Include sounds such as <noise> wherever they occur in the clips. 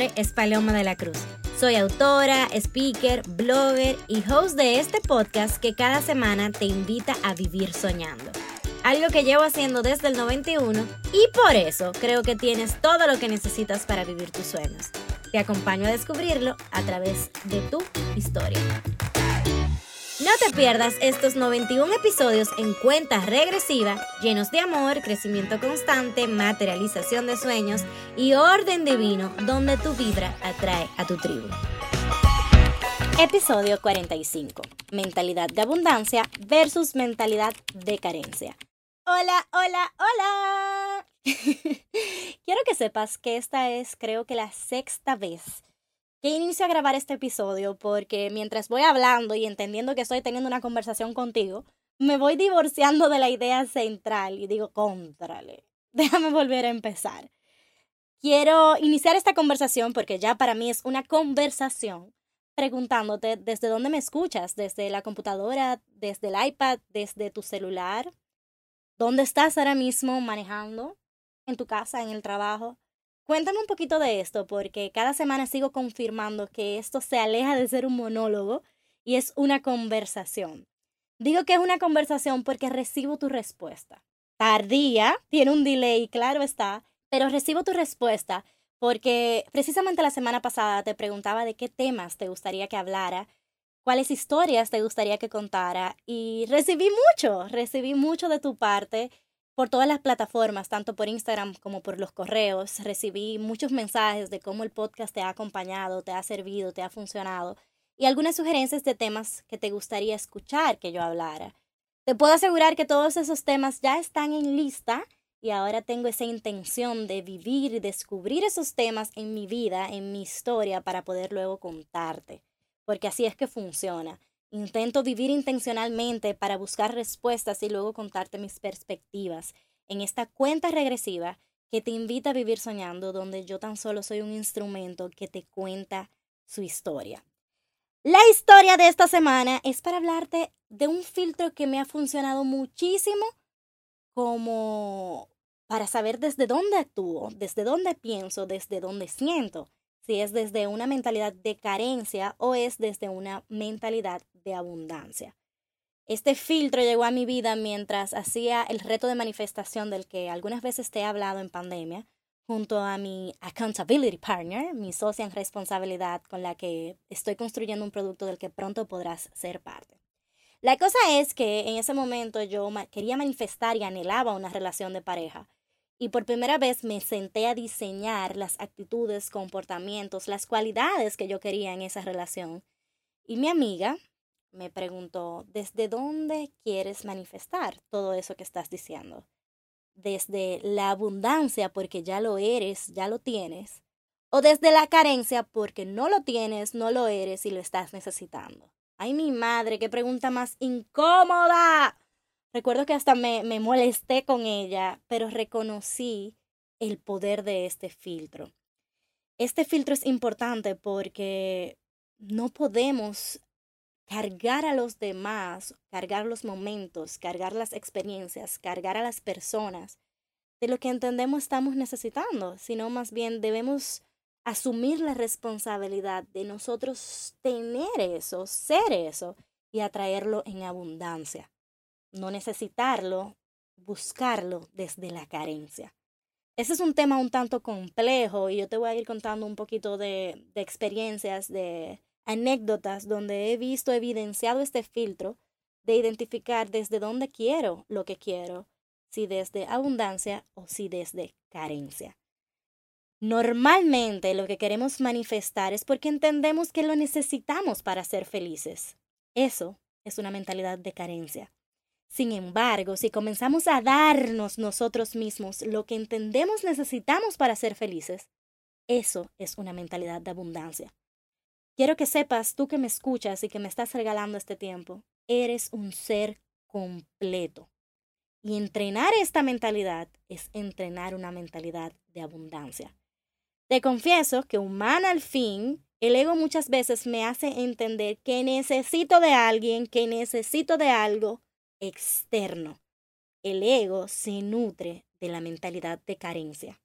es Paloma de la Cruz. Soy autora, speaker, blogger y host de este podcast que cada semana te invita a vivir soñando. Algo que llevo haciendo desde el 91 y por eso creo que tienes todo lo que necesitas para vivir tus sueños. Te acompaño a descubrirlo a través de tu historia. No te pierdas estos 91 episodios en cuenta regresiva, llenos de amor, crecimiento constante, materialización de sueños y orden divino, donde tu vibra atrae a tu tribu. Episodio 45. Mentalidad de abundancia versus mentalidad de carencia. Hola, hola, hola. <laughs> Quiero que sepas que esta es creo que la sexta vez que inicio a grabar este episodio porque mientras voy hablando y entendiendo que estoy teniendo una conversación contigo, me voy divorciando de la idea central y digo, contrale, <laughs> déjame volver a empezar. Quiero iniciar esta conversación porque ya para mí es una conversación preguntándote desde dónde me escuchas, desde la computadora, desde el iPad, desde tu celular, dónde estás ahora mismo manejando, en tu casa, en el trabajo. Cuéntame un poquito de esto, porque cada semana sigo confirmando que esto se aleja de ser un monólogo y es una conversación. Digo que es una conversación porque recibo tu respuesta. Tardía, tiene un delay, claro está, pero recibo tu respuesta porque precisamente la semana pasada te preguntaba de qué temas te gustaría que hablara, cuáles historias te gustaría que contara y recibí mucho, recibí mucho de tu parte por todas las plataformas, tanto por Instagram como por los correos. Recibí muchos mensajes de cómo el podcast te ha acompañado, te ha servido, te ha funcionado y algunas sugerencias de temas que te gustaría escuchar que yo hablara. Te puedo asegurar que todos esos temas ya están en lista y ahora tengo esa intención de vivir y descubrir esos temas en mi vida, en mi historia, para poder luego contarte. Porque así es que funciona. Intento vivir intencionalmente para buscar respuestas y luego contarte mis perspectivas en esta cuenta regresiva que te invita a vivir soñando, donde yo tan solo soy un instrumento que te cuenta su historia. La historia de esta semana es para hablarte de un filtro que me ha funcionado muchísimo como para saber desde dónde actúo, desde dónde pienso, desde dónde siento si es desde una mentalidad de carencia o es desde una mentalidad de abundancia. Este filtro llegó a mi vida mientras hacía el reto de manifestación del que algunas veces te he hablado en pandemia, junto a mi accountability partner, mi socia en responsabilidad con la que estoy construyendo un producto del que pronto podrás ser parte. La cosa es que en ese momento yo quería manifestar y anhelaba una relación de pareja, y por primera vez me senté a diseñar las actitudes, comportamientos, las cualidades que yo quería en esa relación. Y mi amiga me preguntó, ¿desde dónde quieres manifestar todo eso que estás diciendo? ¿Desde la abundancia porque ya lo eres, ya lo tienes? ¿O desde la carencia porque no lo tienes, no lo eres y lo estás necesitando? Ay, mi madre, qué pregunta más incómoda. Recuerdo que hasta me, me molesté con ella, pero reconocí el poder de este filtro. Este filtro es importante porque no podemos cargar a los demás, cargar los momentos, cargar las experiencias, cargar a las personas de lo que entendemos estamos necesitando, sino más bien debemos asumir la responsabilidad de nosotros tener eso, ser eso y atraerlo en abundancia no necesitarlo, buscarlo desde la carencia. Ese es un tema un tanto complejo y yo te voy a ir contando un poquito de, de experiencias, de anécdotas donde he visto evidenciado este filtro de identificar desde dónde quiero lo que quiero, si desde abundancia o si desde carencia. Normalmente lo que queremos manifestar es porque entendemos que lo necesitamos para ser felices. Eso es una mentalidad de carencia. Sin embargo, si comenzamos a darnos nosotros mismos lo que entendemos necesitamos para ser felices, eso es una mentalidad de abundancia. Quiero que sepas, tú que me escuchas y que me estás regalando este tiempo, eres un ser completo. Y entrenar esta mentalidad es entrenar una mentalidad de abundancia. Te confieso que humana al fin, el ego muchas veces me hace entender que necesito de alguien, que necesito de algo, externo. El ego se nutre de la mentalidad de carencia.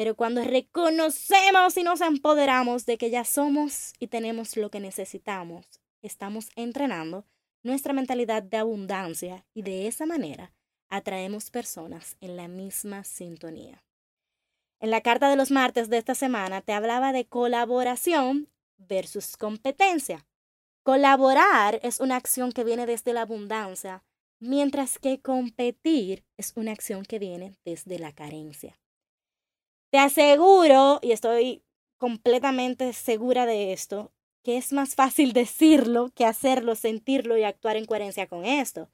Pero cuando reconocemos y nos empoderamos de que ya somos y tenemos lo que necesitamos, estamos entrenando nuestra mentalidad de abundancia y de esa manera atraemos personas en la misma sintonía. En la carta de los martes de esta semana te hablaba de colaboración versus competencia. Colaborar es una acción que viene desde la abundancia, mientras que competir es una acción que viene desde la carencia. Te aseguro, y estoy completamente segura de esto, que es más fácil <laughs> decirlo que hacerlo, sentirlo y actuar en coherencia con esto.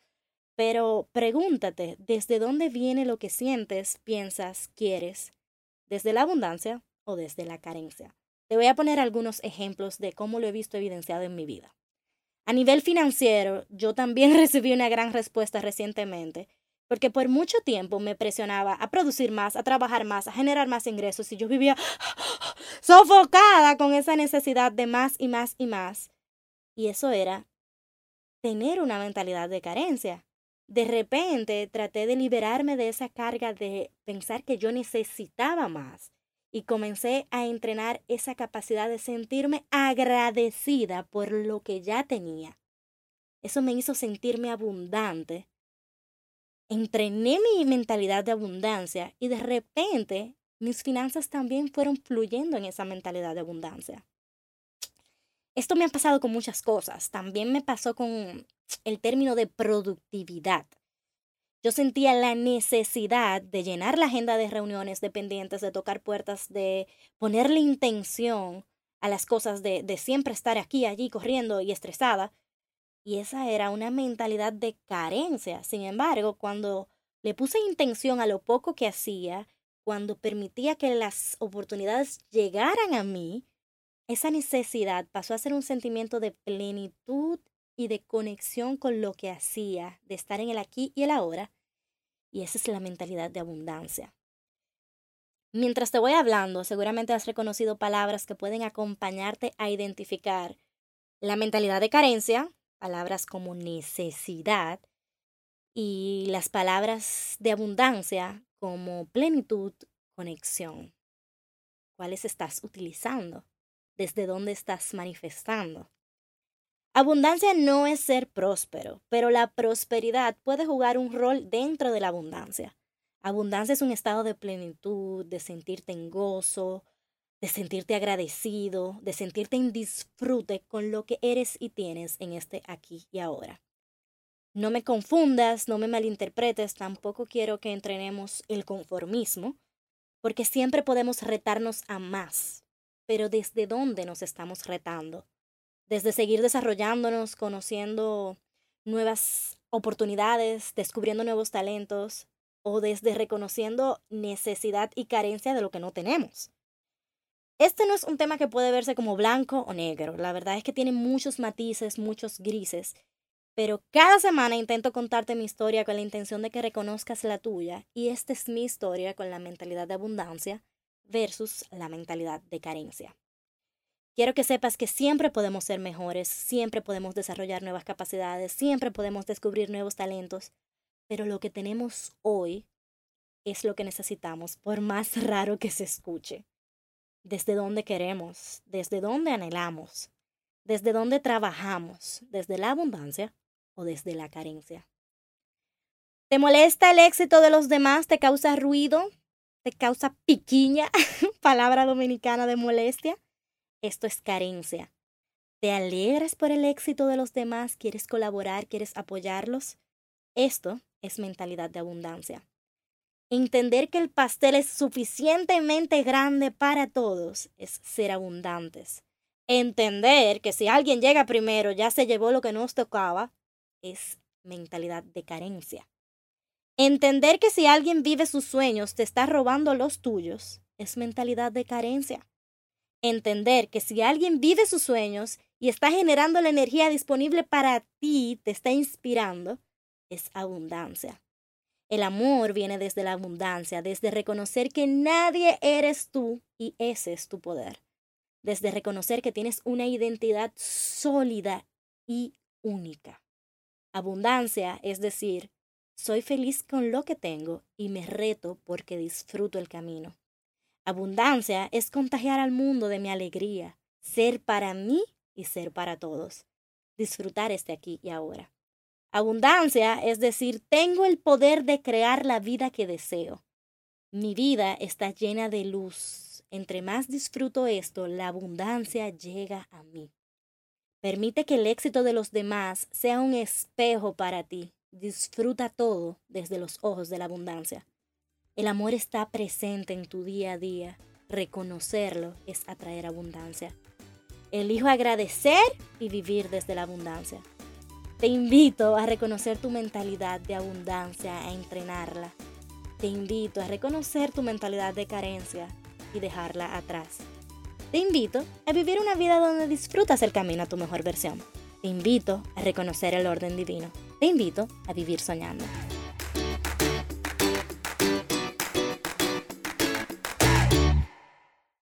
Pero pregúntate, ¿desde dónde viene lo que sientes, piensas, quieres? ¿Desde la abundancia o desde la carencia? Te voy a poner algunos ejemplos de cómo lo he visto evidenciado en mi vida. A nivel financiero, yo también <laughs> recibí una gran respuesta recientemente, porque por mucho tiempo me presionaba a producir más, a trabajar más, a generar más ingresos y yo vivía <gasps> sofocada con esa necesidad de más y más y más. Y eso era tener una mentalidad de carencia. De repente traté de liberarme de esa carga de pensar que yo necesitaba más y comencé a entrenar esa capacidad de sentirme agradecida por lo que ya tenía. Eso me hizo sentirme abundante. Entrené mi mentalidad de abundancia y de repente mis finanzas también fueron fluyendo en esa mentalidad de abundancia. Esto me ha pasado con muchas cosas. También me pasó con el término de productividad. Yo sentía la necesidad de llenar la agenda de reuniones dependientes, de tocar puertas, de ponerle intención a las cosas, de, de siempre estar aquí, allí, corriendo y estresada. Y esa era una mentalidad de carencia. Sin embargo, cuando le puse intención a lo poco que hacía, cuando permitía que las oportunidades llegaran a mí, esa necesidad pasó a ser un sentimiento de plenitud y de conexión con lo que hacía, de estar en el aquí y el ahora, y esa es la mentalidad de abundancia. Mientras te voy hablando, seguramente has reconocido palabras que pueden acompañarte a identificar la mentalidad de carencia, palabras como necesidad, y las palabras de abundancia como plenitud, conexión. ¿Cuáles estás utilizando? ¿Desde dónde estás manifestando? Abundancia no es ser próspero, pero la prosperidad puede jugar un rol dentro de la abundancia. Abundancia es un estado de plenitud, de sentirte en gozo, de sentirte agradecido, de sentirte en disfrute con lo que eres y tienes en este aquí y ahora. No me confundas, no me malinterpretes, tampoco quiero que entrenemos el conformismo, porque siempre podemos retarnos a más, pero ¿desde dónde nos estamos retando? desde seguir desarrollándonos, conociendo nuevas oportunidades, descubriendo nuevos talentos o desde reconociendo necesidad y carencia de lo que no tenemos. Este no es un tema que puede verse como blanco o negro, la verdad es que tiene muchos matices, muchos grises, pero cada semana intento contarte mi historia con la intención de que reconozcas la tuya y esta es mi historia con la mentalidad de abundancia versus la mentalidad de carencia. Quiero que sepas que siempre podemos ser mejores, siempre podemos desarrollar nuevas capacidades, siempre podemos descubrir nuevos talentos, pero lo que tenemos hoy es lo que necesitamos, por más raro que se escuche. Desde dónde queremos, desde dónde anhelamos, desde dónde trabajamos, desde la abundancia o desde la carencia. ¿Te molesta el éxito de los demás? ¿Te causa ruido? ¿Te causa piquiña? <laughs> Palabra dominicana de molestia. Esto es carencia. ¿Te alegras por el éxito de los demás? ¿Quieres colaborar? ¿Quieres apoyarlos? Esto es mentalidad de abundancia. Entender que el pastel es suficientemente grande para todos es ser abundantes. Entender que si alguien llega primero ya se llevó lo que nos tocaba es mentalidad de carencia. Entender que si alguien vive sus sueños te está robando los tuyos es mentalidad de carencia entender que si alguien vive sus sueños y está generando la energía disponible para ti, te está inspirando, es abundancia. El amor viene desde la abundancia, desde reconocer que nadie eres tú y ese es tu poder. Desde reconocer que tienes una identidad sólida y única. Abundancia es decir, soy feliz con lo que tengo y me reto porque disfruto el camino. Abundancia es contagiar al mundo de mi alegría, ser para mí y ser para todos. Disfrutar este aquí y ahora. Abundancia es decir, tengo el poder de crear la vida que deseo. Mi vida está llena de luz. Entre más disfruto esto, la abundancia llega a mí. Permite que el éxito de los demás sea un espejo para ti. Disfruta todo desde los ojos de la abundancia. El amor está presente en tu día a día. Reconocerlo es atraer abundancia. Elijo agradecer y vivir desde la abundancia. Te invito a reconocer tu mentalidad de abundancia, a entrenarla. Te invito a reconocer tu mentalidad de carencia y dejarla atrás. Te invito a vivir una vida donde disfrutas el camino a tu mejor versión. Te invito a reconocer el orden divino. Te invito a vivir soñando.